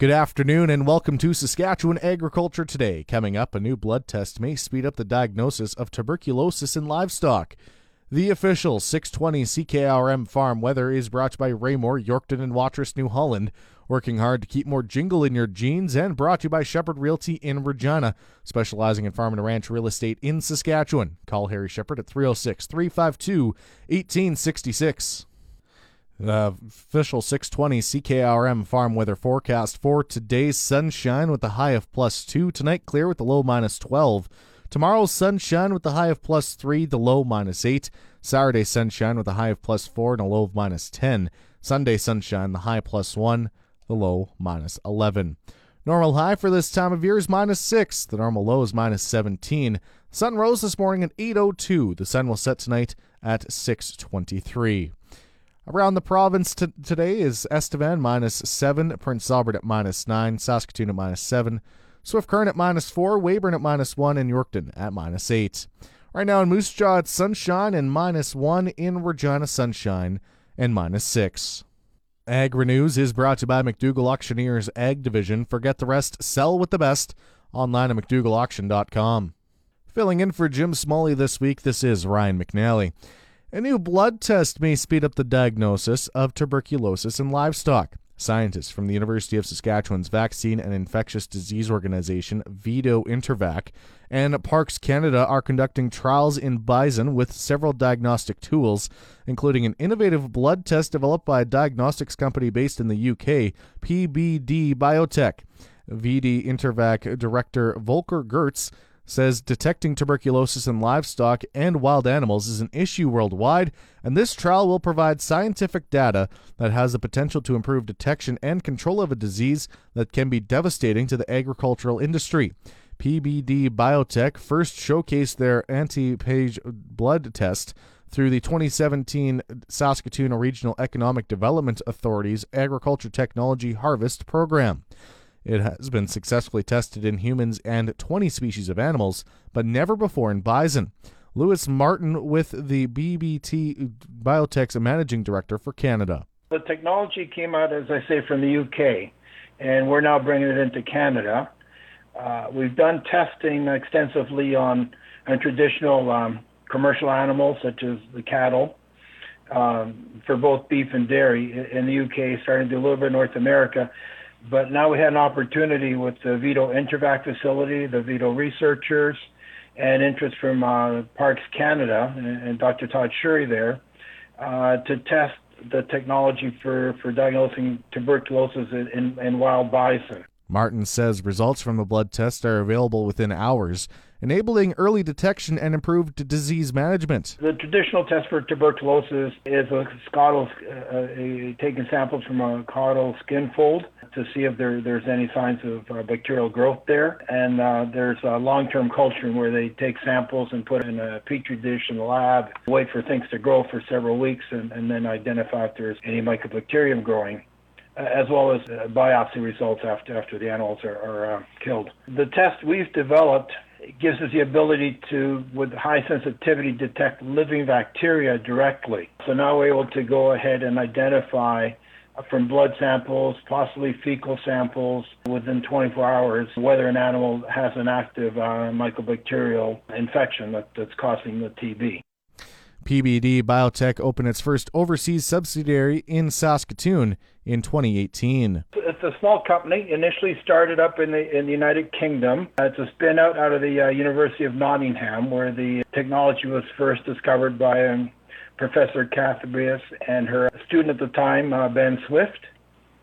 Good afternoon and welcome to Saskatchewan Agriculture Today. Coming up, a new blood test may speed up the diagnosis of tuberculosis in livestock. The official 620 CKRM farm weather is brought by Raymore, Yorkton, and Watrous, New Holland. Working hard to keep more jingle in your jeans and brought to you by Shepherd Realty in Regina, specializing in farm and ranch real estate in Saskatchewan. Call Harry Shepherd at 306 352 1866. The official 620 CKRM farm weather forecast for today's sunshine with the high of plus 2. Tonight, clear with the low minus 12. Tomorrow's sunshine with the high of plus 3, the low minus 8. Saturday, sunshine with a high of plus 4 and a low of minus 10. Sunday, sunshine, the high plus 1, the low minus 11. Normal high for this time of year is minus 6. The normal low is minus 17. Sun rose this morning at 8.02. The sun will set tonight at 6.23. Around the province t- today is Estevan minus 7, Prince Albert at minus 9, Saskatoon at minus 7, Swift Current at minus 4, Weyburn at minus 1, and Yorkton at minus 8. Right now in Moose Jaw, it's sunshine and minus 1, in Regina, sunshine and minus 6. Agri News is brought to you by McDougall Auctioneers Ag Division. Forget the rest, sell with the best. Online at McDougallAuction.com. Filling in for Jim Smalley this week, this is Ryan McNally. A new blood test may speed up the diagnosis of tuberculosis in livestock. Scientists from the University of Saskatchewan's Vaccine and Infectious Disease Organization, VIDO Intervac, and Parks Canada are conducting trials in bison with several diagnostic tools, including an innovative blood test developed by a diagnostics company based in the UK, PBD Biotech. VIDO Intervac Director Volker Gerdts says detecting tuberculosis in livestock and wild animals is an issue worldwide, and this trial will provide scientific data that has the potential to improve detection and control of a disease that can be devastating to the agricultural industry. PBD Biotech first showcased their Actiphage blood test through the 2017 Saskatoon Regional Economic Development Authority's Agriculture Technology Harvest program. It has been successfully tested in humans and 20 species of animals, but never before in bison. Lewis Martin with the PBD Biotech's managing director for Canada. The technology came out, as I say, from the UK, and we're now bringing it into Canada. Uh, we've done testing extensively on, on traditional um, commercial animals, such as the cattle, um, for both beef and dairy in the UK, starting to do a little bit in North America. But now we had an opportunity with the VIDO Intervac facility, the Vito researchers, and interest from uh, Parks Canada and, and Dr. Todd Shury there uh, to test the technology for, for diagnosing tuberculosis in, in, in wild bison. Martin says results from the blood test are available within hours, enabling early detection and improved disease management. The traditional test for tuberculosis is a caudal, uh, a, taking samples from a caudal skin fold to see if there, there's any signs of uh, bacterial growth there. And uh, there's long-term culturing where they take samples and put in a petri dish in the lab, wait for things to grow for several weeks, and, and then identify if there's any mycobacterium growing as well as uh, biopsy results after after the animals are, are uh, killed. The test we've developed gives us the ability to, with high sensitivity, detect living bacteria directly. So now we're able to go ahead and identify from blood samples, possibly fecal samples, within 24 hours, whether an animal has an active uh, mycobacterial infection that, that's causing the TB. PBD Biotech opened its first overseas subsidiary in Saskatoon in 2018. It's a small company. Initially started up in the in the United Kingdom. It's a spin out out of the uh, University of Nottingham, where the technology was first discovered by um, Professor Cath Rees and her student at the time, uh, Ben Swift.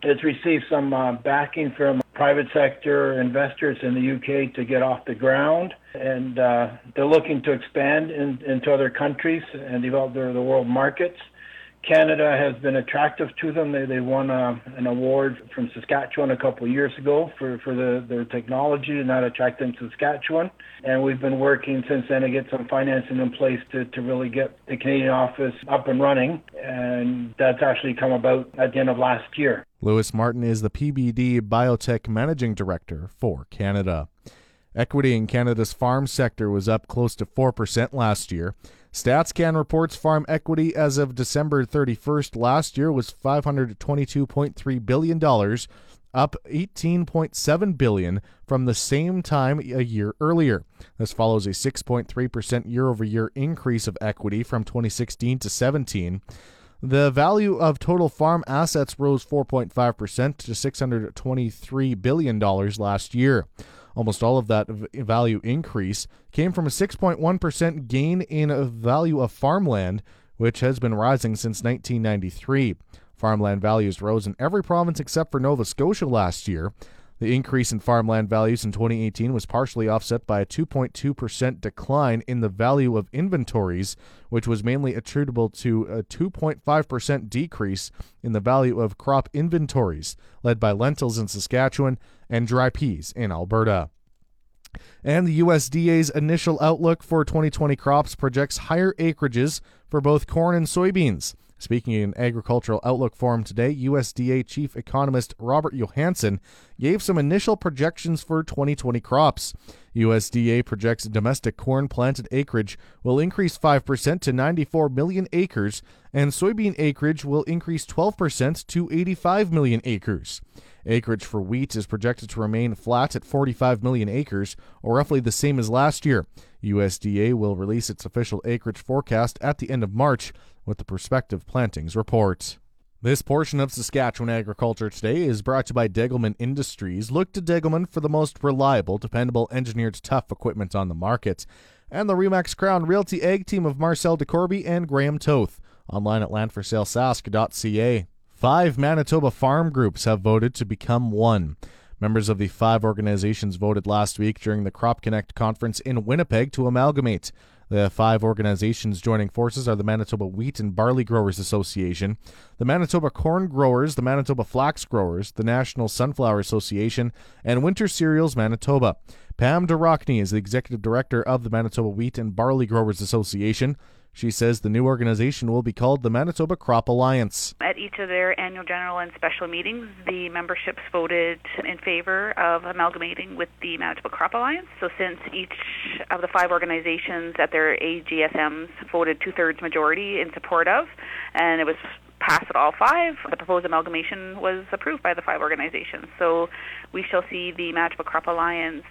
It's received some uh, backing from private sector investors in the UK to get off the ground, and uh, they're looking to expand in, into other countries and develop their, the world markets. Canada has been attractive to them. They, they won uh, an award from Saskatchewan a couple of years ago for, for the, their technology and that attract them to Saskatchewan. And we've been working since then to get some financing in place to, to really get the Canadian office up and running. And that's actually come about at the end of last year. Lewis Martin is the PBD Biotech Managing Director for Canada. Equity in Canada's farm sector was up close to 4% last year. StatsCan reports farm equity as of December 31st last year was $522.3 billion, up 18.7 billion from the same time a year earlier. This follows a 6.3% year-over-year increase of equity from 2016 to 17. The value of total farm assets rose 4.5% to $623 billion last year. Almost all of that value increase came from a 6.1% gain in value of farmland, which has been rising since 1993. Farmland values rose in every province except for Nova Scotia last year. The increase in farmland values in 2018 was partially offset by a 2.2% decline in the value of inventories, which was mainly attributable to a 2.5% decrease in the value of crop inventories, led by lentils in Saskatchewan and dry peas in Alberta. And the USDA's initial outlook for 2020 crops projects higher acreages for both corn and soybeans. Speaking in Agricultural Outlook Forum today, USDA Chief Economist Robert Johansson gave some initial projections for 2020 crops. USDA projects domestic corn planted acreage will increase 5% to 94 million acres, and soybean acreage will increase 12% to 85 million acres. Acreage for wheat is projected to remain flat at 45 million acres, or roughly the same as last year. USDA will release its official acreage forecast at the end of March with the prospective plantings report. This portion of Saskatchewan Agriculture Today is brought to you by Degelman Industries. Look to Degelman for the most reliable, dependable, engineered tough equipment on the market. And the Remax Crown Realty Egg team of Marcel DeCorby and Graham Toth. Online at landforsalesask.ca. Five Manitoba farm groups have voted to become one. Members of the five organizations voted last week during the Crop Connect conference in Winnipeg to amalgamate. The five organizations joining forces are the Manitoba Wheat and Barley Growers Association, the Manitoba Corn Growers, the Manitoba Flax Growers, the National Sunflower Association, and Winter Cereals Manitoba. Pam de Rocquigny is the executive director of the Manitoba Wheat and Barley Growers Association. She says the new organization will be called the Manitoba Crop Alliance. At each of their annual general and special meetings, the memberships voted in favor of amalgamating with the Manitoba Crop Alliance. So, since each of the five organizations at their AGSMs voted two thirds majority in support of, and it was passed at all five. The proposed amalgamation was approved by the five organizations. So we shall see the Manitoba Crop Alliance.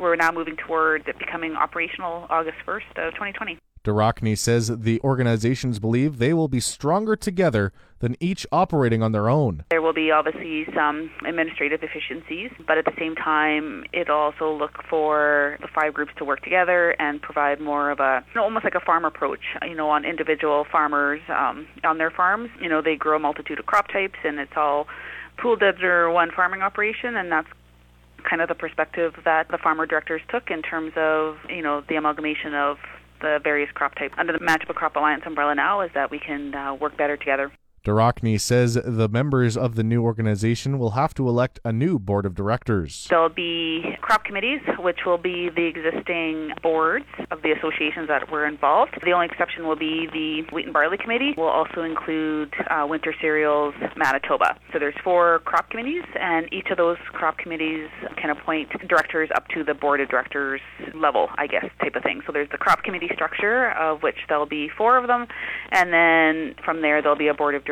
We're now moving toward becoming operational August 1st of 2020. DeRockney says the organizations believe they will be stronger together than each operating on their own. There will be obviously some administrative efficiencies, but at the same time, it'll also look for the five groups to work together and provide more of a, you know, almost like a farm approach, you know, on individual farmers um, on their farms. You know, they grow a multitude of crop types and it's all pooled under one farming operation, and that's kind of the perspective that the farmer directors took in terms of, you know, the amalgamation of the various crop types under the Manitoba Crop Alliance umbrella now is that we can uh, work better together. DeRockney says the members of the new organization will have to elect a new board of directors. There'll be crop committees, which will be the existing boards of the associations that were involved. The only exception will be the wheat and barley committee. Will also include uh, winter cereals Manitoba. So there's four crop committees, and each of those crop committees can appoint directors up to the board of directors level, I guess, type of thing. So there's the crop committee structure, of which there'll be four of them, and then from there there'll be a board of directors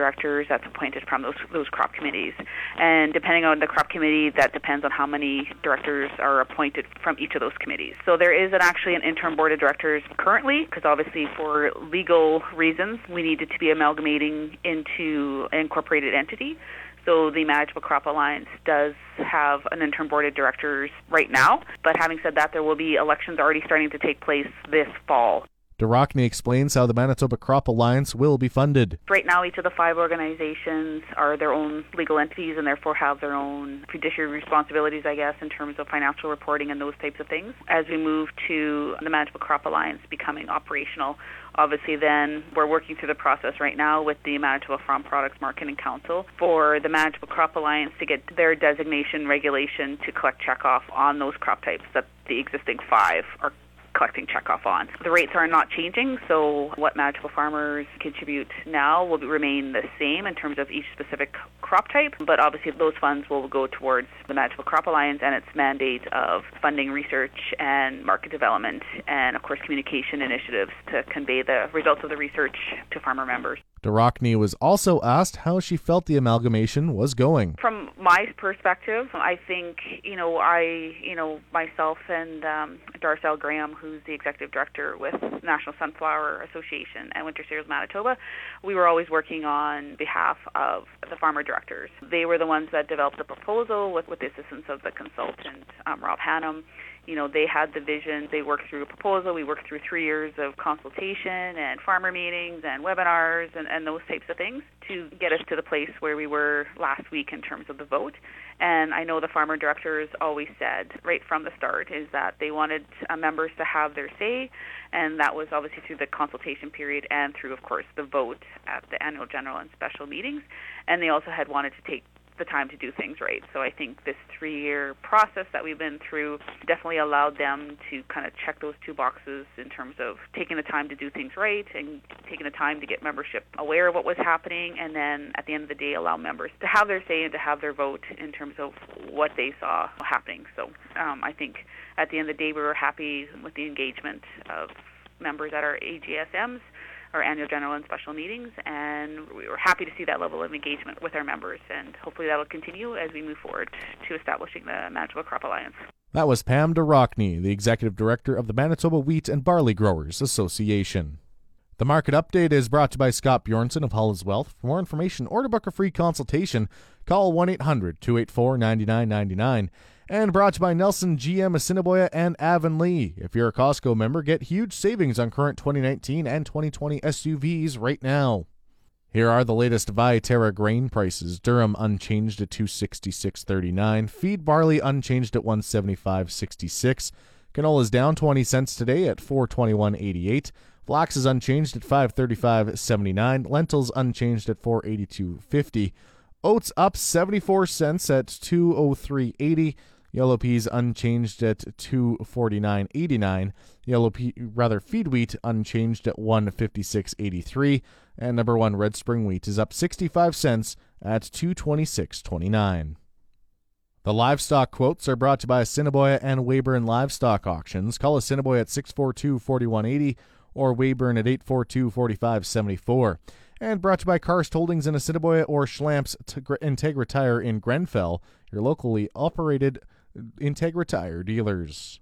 that's appointed from those those crop committees. And depending on the crop committee, that depends on how many directors are appointed from each of those committees. So there is an, actually an interim board of directors currently, because obviously for legal reasons we needed to be amalgamating into an incorporated entity. So the Manitoba Crop Alliance does have an interim board of directors right now. But having said that, there will be elections already starting to take place this fall. Durochny explains how the Manitoba Crop Alliance will be funded. Right now, each of the five organizations are their own legal entities and therefore have their own fiduciary responsibilities, I guess, in terms of financial reporting and those types of things. As we move to the Manitoba Crop Alliance becoming operational, obviously then we're working through the process right now with the Manitoba Farm Products Marketing Council for the Manitoba Crop Alliance to get their designation regulation to collect checkoff on those crop types that the existing five are collecting checkoff on. The rates are not changing, so what Manitoba farmers contribute now will remain the same in terms of each specific crop type, but obviously those funds will go towards the Manitoba Crop Alliance and its mandate of funding research and market development and, of course, communication initiatives to convey the results of the research to farmer members. de Rocquigny was also asked how she felt the amalgamation was going. From my perspective, I think, you know, I, you know, myself and um, Darcel Graham, who's the executive director with National Sunflower Association and Winter Cereals Manitoba, we were always working on behalf of the farmer directors. They were the ones that developed the proposal with, with the assistance of the consultant, um, Rob Hannum you know, they had the vision. They worked through a proposal. We worked through three years of consultation and farmer meetings and webinars and, and those types of things to get us to the place where we were last week in terms of the vote. And I know the farmer directors always said right from the start is that they wanted uh, members to have their say, and that was obviously through the consultation period and through, of course, the vote at the annual general and special meetings. And they also had wanted to take the time to do things right. So I think this three year process that we've been through definitely allowed them to kind of check those two boxes in terms of taking the time to do things right and taking the time to get membership aware of what was happening and then at the end of the day allow members to have their say and to have their vote in terms of what they saw happening. So um, I think at the end of the day we were happy with the engagement of members at our AGSMs our annual general and special meetings, and we were happy to see that level of engagement with our members, and hopefully that will continue as we move forward to establishing the Manitoba Crop Alliance. That was Pam de Rocquigny, the executive director of the Manitoba Wheat and Barley Growers Association. The market update is brought to you by Scott Bjornson of Hull Wealth. For more information or to book a free consultation, call 1 800 284 9999 and brought to you by Nelson GM Assiniboia and Avonlea. If you're a Costco member, get huge savings on current 2019 and 2020 SUVs right now. Here are the latest Viterra grain prices. Durham unchanged at 266.39. Feed barley unchanged at 175.66. Canola is down 20 cents today at 421.88. Flax is unchanged at 535.79. Lentils unchanged at 482.50. Oats up 74 cents at 203.80. Yellow peas unchanged at 249.89. Yellow pea, rather feed wheat unchanged at 156.83, and number 1 red spring wheat is up 65 cents at 226.29. The livestock quotes are brought to you by Assiniboia and Weyburn Livestock Auctions. Call Assiniboia at 642-4180 or Weyburn at 842-4574. And brought to you by Karst Holdings in Assiniboia or Schlamps Integra Tire in Grenfell, your locally operated Integra Tire dealers.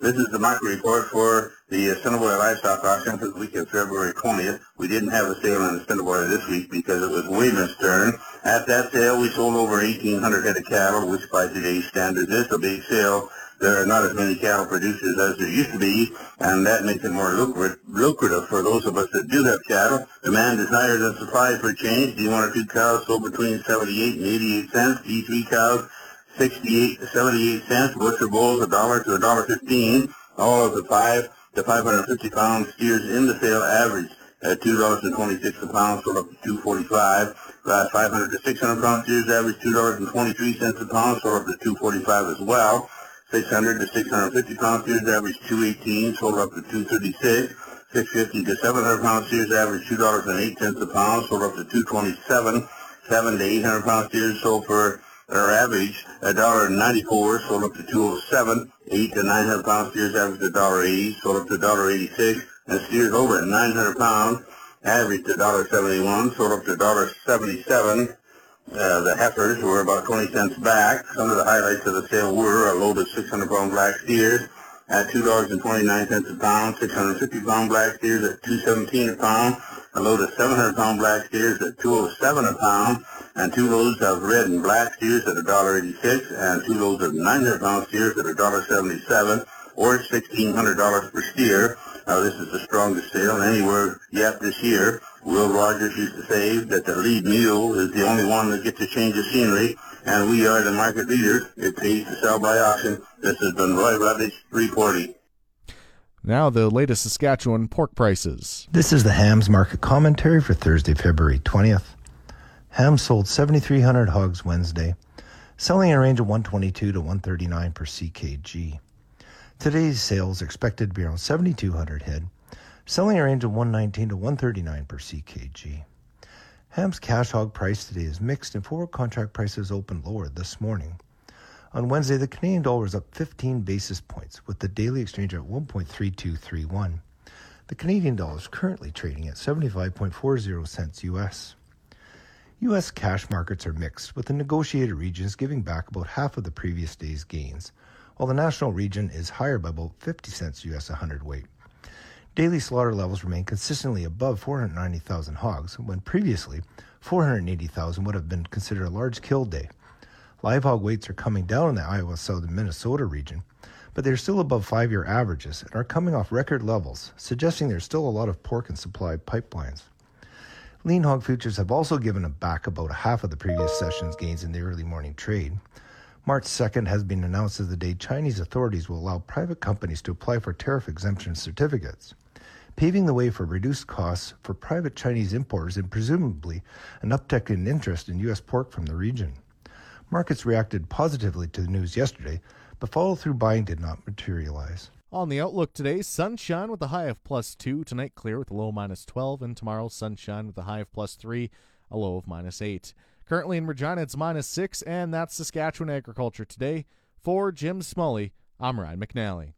This is the market report for the Assiniboia Livestock Auction for the week of February 20th. We didn't have a sale in Assiniboia this week because it was Weyburn's turn. At that sale, we sold over 1,800 head of cattle, which by today's standards is a big sale. There are not as many cattle producers as there used to be, and that makes it more lucrative for those of us that do have cattle. Demand is higher than supply for change. D1 or 2 cows sold between 78 and 88 cents. D3 cows 68 to 78 cents. Butcher bulls a dollar to a dollar fifteen. All of the five to 550 pound steers in the sale average at two dollars and twenty six a pound, sold up to two forty five. 500 to 600 pound steers average two dollars and twenty three cents a pound, sold up to two forty five as well. 600 to 650 pound steers average 218, sold up to 236. 650 to 700 pound steers average two dollars and eight cents a pound, sold up to 227. Seven to 800 pound steers sold for our average a dollar ninety-four, sold up to two oh seven. Eight to nine hundred pound steers averaged a dollar eighty, sold up to a dollar eighty-six. And steers over at nine hundred pounds averaged a dollar seventy-one, sold up to a dollar seventy-seven. Uh, the heifers were about 20 cents back. Some of the highlights of the sale were a load of 600 pound black steers at $2.29 a pound, 650 pound black steers at 217 a pound, a load of 700 pound black steers at 207 a pound, and two loads of red and black steers at $1.86, and two loads of 900 pound steers at $1.77, or $1,600 per steer. Now this is the strongest sale anywhere yet this year. Will Rogers used to say that the lead mule is the only one that gets to change the scenery, and we are the market leaders. It pays to sell by auction. This has been Roy Rutledge reporting. Now, the latest Saskatchewan pork prices. This is the hams market commentary for Thursday, February 20th. Hams sold 7,300 hogs Wednesday, selling in a range of 122 to 139 per ckg. Today's sales expected to be around 7,200 head, selling in a range of 119 to 139 per ckg. Ham's cash hog price today is mixed and forward contract prices opened lower this morning. On Wednesday, the Canadian dollar was up 15 basis points, with the daily exchange at 1.3231. The Canadian dollar is currently trading at 75.40 cents US. U.S. cash markets are mixed, with the negotiated regions giving back about half of the previous day's gains, while the national region is higher by about 50 cents US a hundredweight. Daily slaughter levels remain consistently above 490,000 hogs, when previously 480,000 would have been considered a large kill day. Live hog weights are coming down in the Iowa, southern Minnesota region, but they're still above five year averages and are coming off record levels, suggesting there's still a lot of pork and supply pipelines. Lean hog futures have also given back about half of the previous session's gains in the early morning trade. March 2nd has been announced as the day Chinese authorities will allow private companies to apply for tariff exemption certificates, paving the way for reduced costs for private Chinese importers and presumably an uptick in interest in U.S. pork from the region. Markets reacted positively to the news yesterday, but follow through buying did not materialize. On the outlook today, sunshine with a high of plus 2, tonight clear with a low minus 12, and tomorrow sunshine with a high of plus 3, a low of minus 8. Currently in Regina, it's minus 6, and that's Saskatchewan Agriculture Today. For Jim Smalley, I'm Ryan McNally.